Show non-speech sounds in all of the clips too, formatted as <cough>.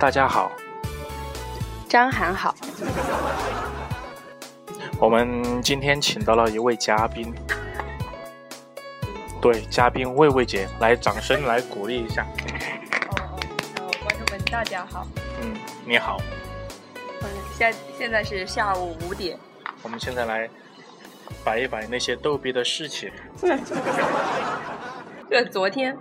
大家好，张涵好，我们今天请到了一位嘉宾，对，嘉宾魏魏姐，来掌声来鼓励一下。哦哦，观众们大家好，嗯，你好，嗯，现现在是下午五点，我们现在来摆一摆那些逗逼的事情。<laughs> 这昨天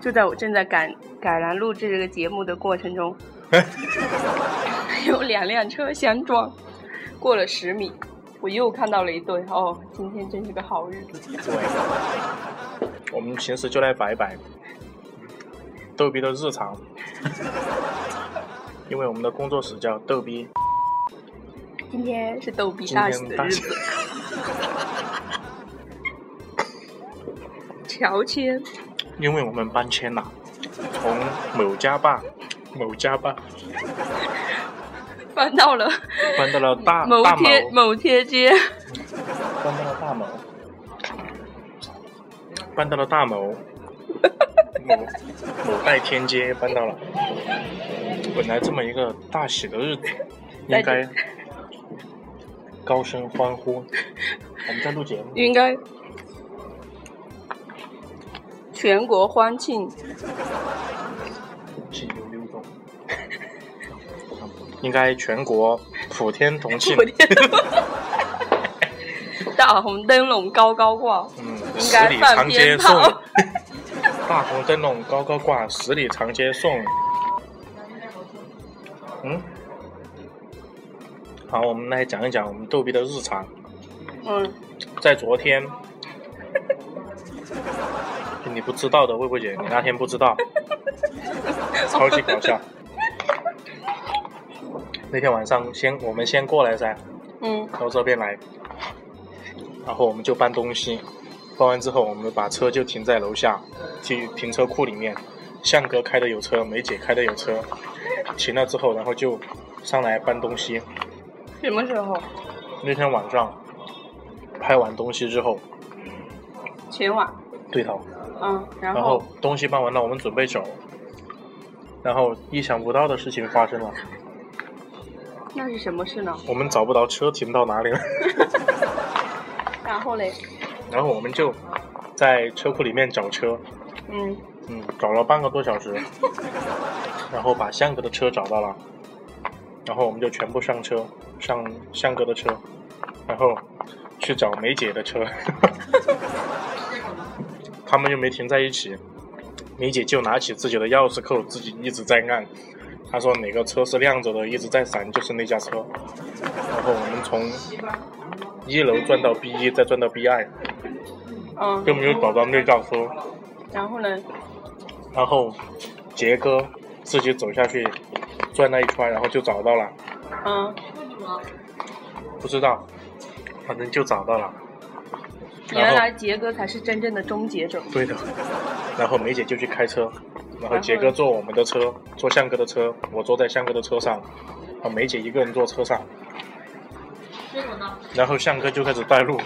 就在我正在赶赶来录制这个节目的过程中，<laughs> 有两辆车相撞，过了十米，我又看到了一对。哦，今天真是个好日子。对，我们平时就来摆摆逗逼的日常，<laughs> 因为我们的工作室叫逗逼。今天是逗逼大喜的日子。<laughs> 乔迁，因为我们搬迁了，从某家坝、某家坝搬到了搬到了大某大某，贴某贴街。搬到了大某，搬到了大某，某某代天街搬到了。本来这么一个大喜的日子，应该高声欢呼。我们在录节目，应该全国欢庆。应该全国普天同庆。大红灯笼高高挂，嗯，应十里该放长街鞭送。炮，大红灯笼高高挂，十里长街送。嗯，好，我们来讲一讲我们逗比的日常。嗯，在昨天，你不知道的，魏魏姐，你那天不知道，<laughs> 超级搞笑。那天晚上先我们先过来噻，嗯。到这边来，然后我们就搬东西，搬完之后我们把车就停在楼下停停车库里面，向哥开的有车，梅姐开的有车，停了之后，然后就上来搬东西。什么时候？那天晚上拍完东西之后，前晚，对头，嗯，然然后东西搬完了，我们准备走，然后意想不到的事情发生了，那是什么事呢？我们找不到车停到哪里了，<laughs> 然后嘞，然后我们就在车库里面找车，嗯，嗯，找了半个多小时，<laughs> 然后把向哥的车找到了，然后我们就全部上车，上向哥的车，然后去找梅姐的车，<laughs> 他们又没停在一起，梅姐就拿起自己的钥匙扣，自己一直在按，她说哪个车是亮着的，一直在闪，就是那架车，然后我们从一楼转到 B 一，再转到 B 二，嗯，都没有找到那架车。然后呢？然后杰哥自己走下去转了一圈，然后就找到了，嗯，不知道，反正就找到了。然原来杰哥才是真正的终结者。对的，然后梅姐就去开车，然后杰哥坐我们的车，坐向哥的车，我坐在向哥的车上，啊，梅姐一个人坐车上，然后向哥就开始带路，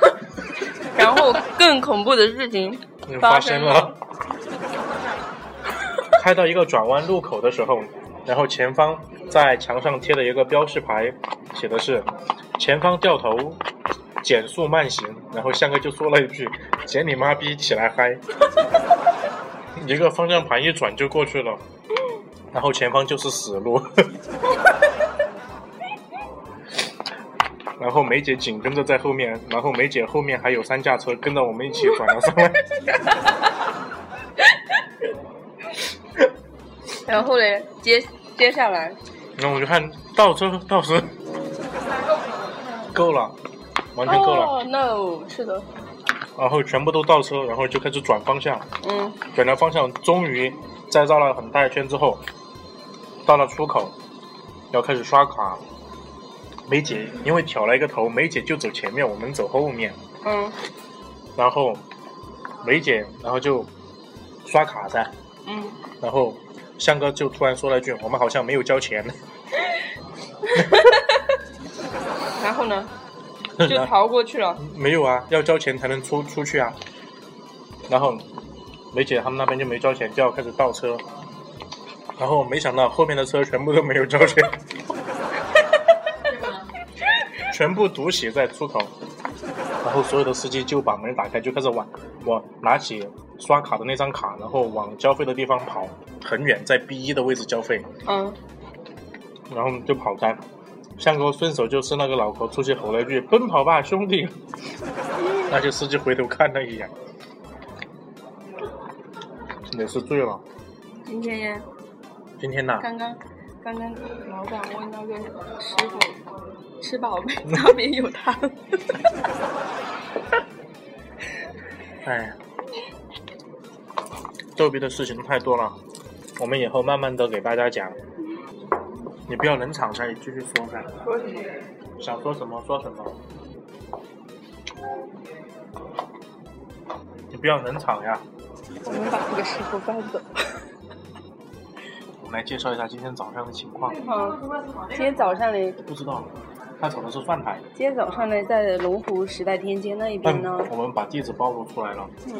<laughs> 然后更恐怖的事情嗯发发生生了了。开到一个转弯路口的时候，然后前方在墙上贴了一个标识牌，写的是“前方掉头，减速慢行”。然后向哥就说了一句：“ <laughs> 捡你妈逼，起来嗨！” <laughs> 一个方向盘一转就过去了，然后前方就是死路。<laughs> 然后梅姐紧跟着在后面，然后梅姐后面还有三架车跟着我们一起转了上来。然后嘞，接接下来，然后我就看倒车倒车，够了，完全够了。哦、no，是的，然后全部都倒车，然后就开始转方向，嗯转了方向，终于在绕了很大一圈之后，到了出口，要开始刷卡。梅姐因为挑了一个头，梅姐就走前面，我们走后面。嗯然后梅姐，然后就刷卡噻。嗯，然后向哥就突然说了一句：“我们好像没有交钱。<laughs> 然后呢，<laughs> 就逃过去了。<laughs> ”没有啊，要交钱才能出出去啊。然后梅姐他们那边就没交钱，就要开始倒车。然后没想到后面的车全部都没有交钱，<laughs> 全部堵死在出口。然后所有的司机就把门打开，就开始往我拿起刷卡的那张卡，然后往交费的地方跑，很远，在 B 一的位置交费，嗯，然后就跑开。向哥顺手就是那个老婆出去吼了一句：“奔跑吧，兄弟！” <laughs> 那些司机回头看了一眼，也是醉了。今天呀，今天呐，刚刚刚刚老板问那个师傅吃饱没，那边有汤。<laughs> 哎，逗逼的事情太多了，我们以后慢慢的给大家讲。你不要冷场噻，你继续说噻。说什么？想说什么说什么。你不要冷场呀。我们把这个师傅搬走。我们来介绍一下今天早上的情况。好，今天早上呢？不知道，他走的是蒜台。今天早上呢，在龙湖时代天街那一边呢。我们把地址暴露出来了。嗯，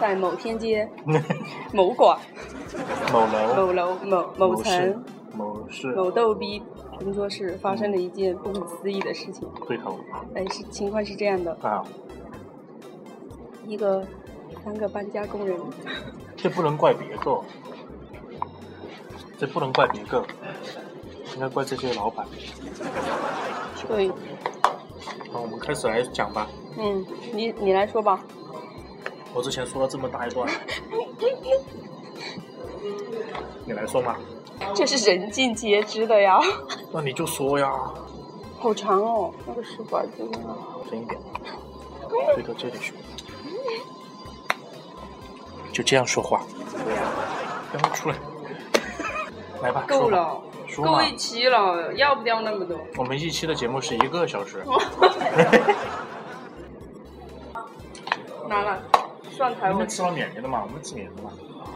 在某天街、<laughs> 某馆、某楼、某楼、某某层、某市、某逗逼工作室发生了一件不可思议的事情。对头。哎，是情况是这样的。啊。一个三个搬家工人。这不能怪别个，这不能怪别个，应该怪这些老板。对。好，我们开始来讲吧。嗯，你你来说吧。我之前说了这么大一段，<laughs> 你来说嘛。这是人尽皆知的呀。<laughs> 那你就说呀。好长哦，那个试管真的。深一点，对到这里去。就这样说话。对呀。然后出来。来吧。够了。够一期了，要不掉那么多。我们一期的节目是一个小时。<laughs> 拿了蒜苔。我们吃了面的嘛？我们吃面的嘛。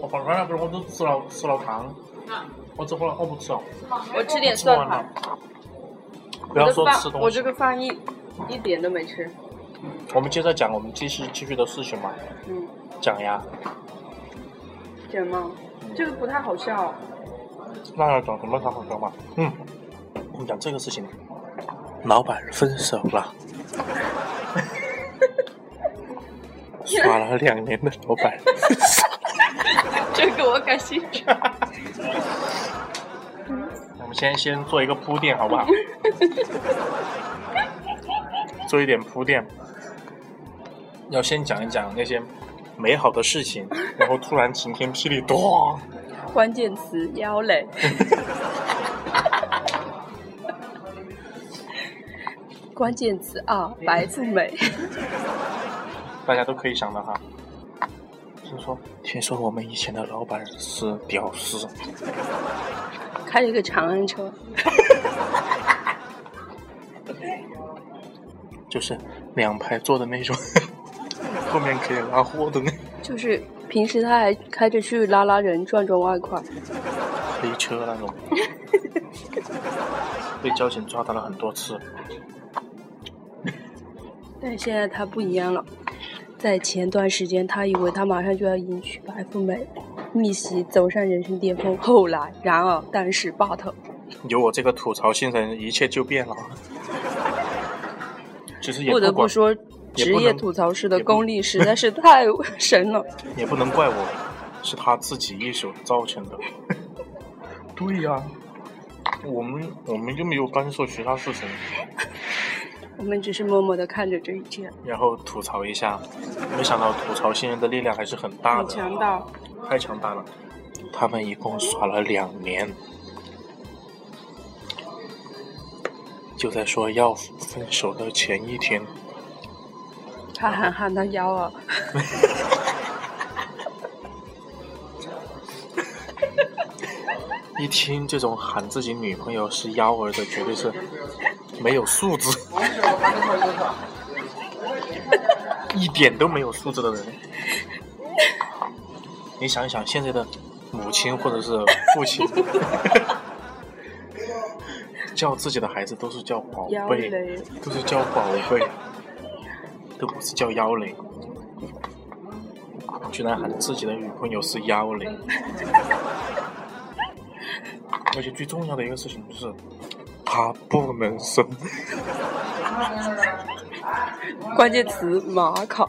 我放酸了，不是我都吃了吃了汤。我吃好了，我不吃哦。我吃点蒜苔。不要说吃东西。我这个饭一一点都没吃。我们接着讲我们继续继续的事情嘛。嗯。讲呀。讲吗？这个不太好笑。那要讲什么才好笑嘛？嗯。我们讲这个事情。老板分手了。<laughs> 耍了两年的老板。<laughs> 这个我感兴趣。先先做一个铺垫，好不好？<laughs> 做一点铺垫。要先讲一讲那些美好的事情，然后突然晴天霹雳，咚！<laughs> <laughs> 关键词：妖嘞。关键词啊，白富美。大家都可以想到哈。听说，听说我们以前的老板是屌丝，开了一个长安车，<laughs> 就是两排坐的那种。<laughs> 后面可以拉货的那，就是平时他还开着去拉拉人赚赚外快，黑车那种，<laughs> 被交警抓到了很多次。但现在他不一样了，在前段时间，他以为他马上就要迎娶白富美，逆袭走上人生巅峰。后来，然而，但是，but，有我这个吐槽新人，一切就变了。其实也不得不说。职业吐槽师的功力实在是太神了，也不能怪我，是他自己一手造成的。对呀，我们我们又没有干涉其他事情，我们只是默默的看着这一切，然后吐槽一下。没想到吐槽新人的力量还是很大的，强大，太强大了。他们一共耍了两年，就在说要分手的前一天。他喊喊他幺儿，<laughs> 一听这种喊自己女朋友是幺儿的，绝对是没有素质，<laughs> 一点都没有素质的人。你想一想，现在的母亲或者是父亲，叫自己的孩子都是叫宝贝，都是叫宝贝。都不是叫幺零，居然喊自己的女朋友是幺零，而且最重要的一个事情就是，他不能生。关键词马卡。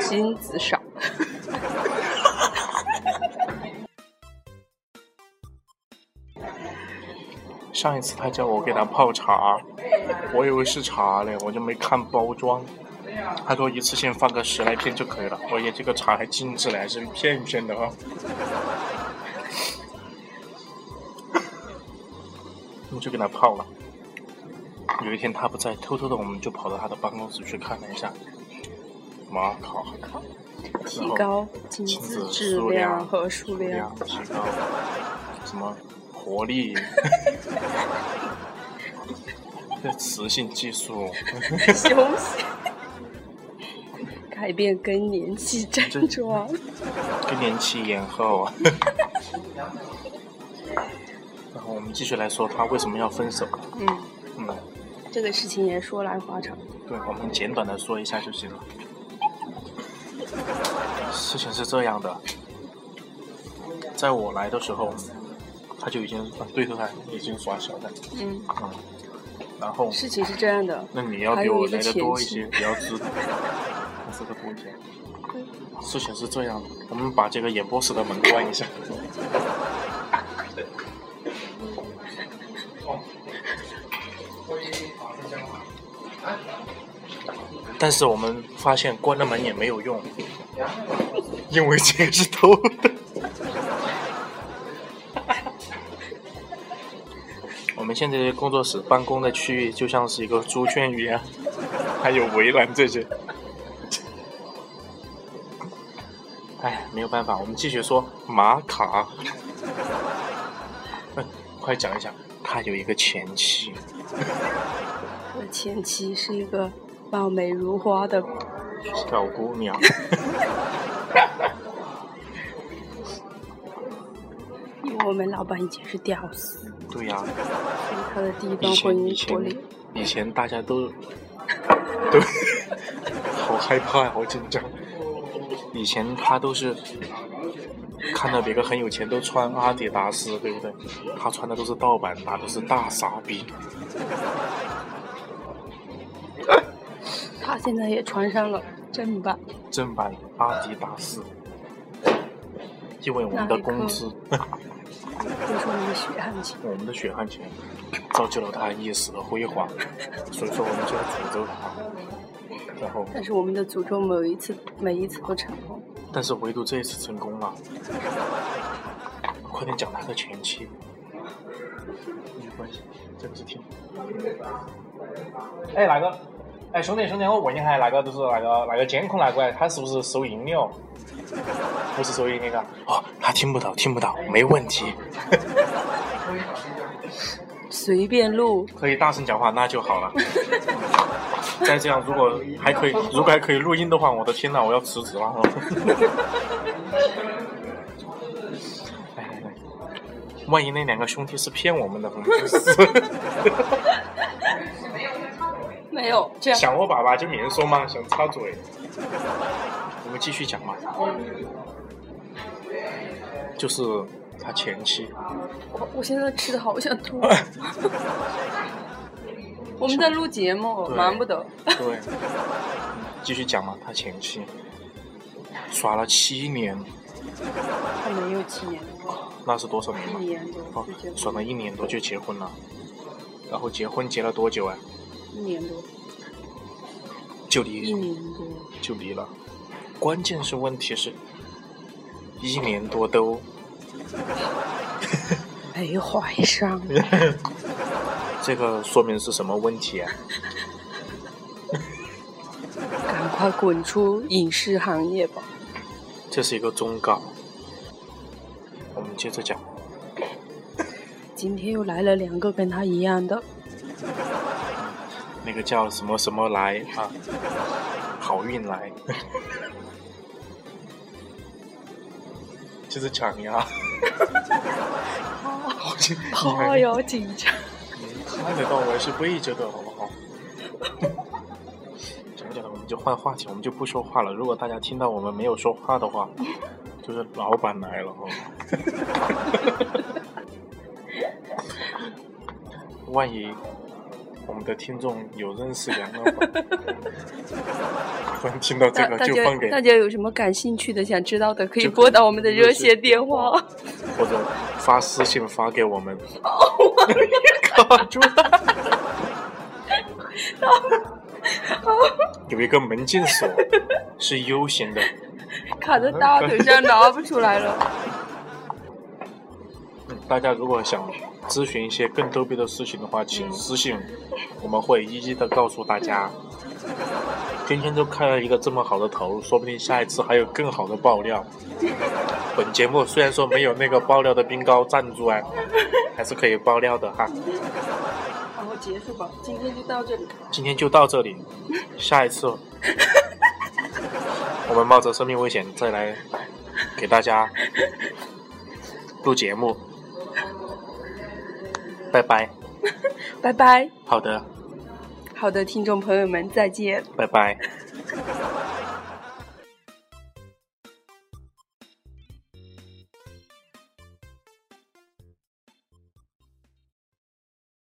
金子少。<laughs> 上一次他叫我给他泡茶，我以为是茶嘞，我就没看包装。他说一次性放个十来片就可以了，而且这个茶还精致嘞，还是一片一片的哈。<laughs> 我就给他泡了。有一天他不在，偷偷的我们就跑到他的办公室去看了一下。马考，提高精子质量和数量，提高什么活力？<laughs> 这雌性激素。休息。改变更年期 <laughs> 症状。更年期延后。<laughs> 然后我们继续来说他为什么要分手。嗯。嗯。这个事情也说来话长。对，我们简短的说一下就行了。事情是这样的，在我来的时候，他就已经对头他已经耍小的，嗯嗯，然后事情是这样的，那你要比我来的多一些，你要知道，这个多一些。事情是这样的，我们把这个演播室的门关一下。但是我们发现关了门也没有用，因为这个是偷的。<laughs> 我们现在的工作室办公的区域就像是一个猪圈一样，还有围栏这些。<laughs> 哎，没有办法，我们继续说马卡。<laughs> 快讲一讲，他有一个前妻。前妻是一个。貌美如花的小姑娘，<laughs> 因为我们老板以前是屌丝。对呀。他的第一段婚姻破裂。以前大家都都好害怕，好紧张。以前他都是看到别个很有钱，都穿阿迪达斯，对不对？他穿的都是盗版，打的是大傻逼。现在也穿上了正版，正版阿迪达斯，因为我们的工资，都是我们的血汗钱，我们的血汗钱造就了他一时的辉煌，所以说我们就要诅咒他，然后，但是我们的诅咒每一次每一次都成功，但是唯独这一次成功了，快点讲他的前妻，没关系，这个是听，哎，哪个？哎，兄弟，兄弟，我问一下，那个就是那个那个监控那个，他是不是收音的哦？<laughs> 不是收音的嘎。哦，他听不到，听不到，没问题。随便录。可以大声讲话，那就好了。再这样，如果还可以，如果还可以录音的话，我的天呐，我要辞职了。哎，万一那两个兄弟是骗我们的，就是。没有这样。想我爸爸就明说嘛，想插嘴。我们继续讲嘛。就是他前妻。我我现在吃的好想吐。<laughs> 我们在录节目，忙不得。对。继续讲嘛，他前妻耍了七年。他没有七年。那是多少年？一年多。哦，耍了一年多就结婚了。然后结婚结了多久啊？一年多，就离一年多就离了，关键是问题是，一年多都没怀上，<laughs> <laughs> 这个说明是什么问题啊？<laughs> 赶快滚出影视行业吧！这是一个忠告，我们接着讲。今天又来了两个跟他一样的。那个叫什么什么来啊？好运来，就是抢呀！<laughs> 好紧张，好有紧张。看得到我也是背着的，好不好？讲着讲的我们就换话题，我们就不说话了。如果大家听到我们没有说话的话，<laughs> 就是老板来了哦。<laughs> 万一我们的听众有认识杨老板，突然听到这个就放给家大家有什么感兴趣的、想知道的，可以拨打我们的热热线线电话。或者发私信发给我们。卡住了。有一个门禁锁是 U 型的，卡在大腿上拿不出来了。嗯大家如果想咨询一些更逗逼的事情的话，请私信，我们会一一的告诉大家。今天就开了一个这么好的头，说不定下一次还有更好的爆料。本节目虽然说没有那个爆料的冰糕赞助啊，还是可以爆料的哈。然后结束吧，今天就到这里。今天就到这里，下一次 <laughs> 我们冒着生命危险再来给大家录节目。拜拜。<laughs> 拜拜。好的，好的，听众朋友们，再见。拜拜。